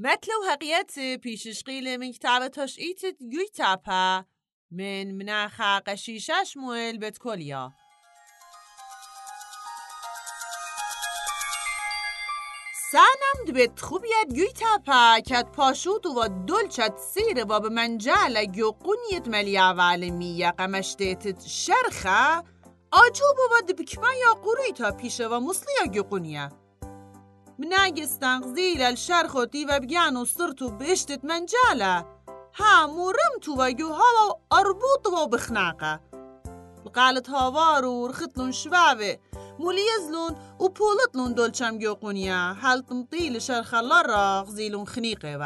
مثل وهقيت بيشش قيل من كتابة تشقيت جويتابا من مناخا قشيشاش مويل بتكوليا سانم دبت خوبیت گویتاپا کت پاشوت و دلچت سیر و به منجال ملیا والمی یا قمشتیت شرخه. آجو و یا قرویتا پیشه و مسلیا گو قنیه مناقستان زيل الشرخ و بجان وصرتو بشتت منجالة ها مرمتو وجو هوا أربوط وبخناقة قالت هاوارو ورختلون شبابه مولي يزلون وبولتلون دول شام جوقونيا حالتم طيل شرخ الله راغ زيلون خنيقه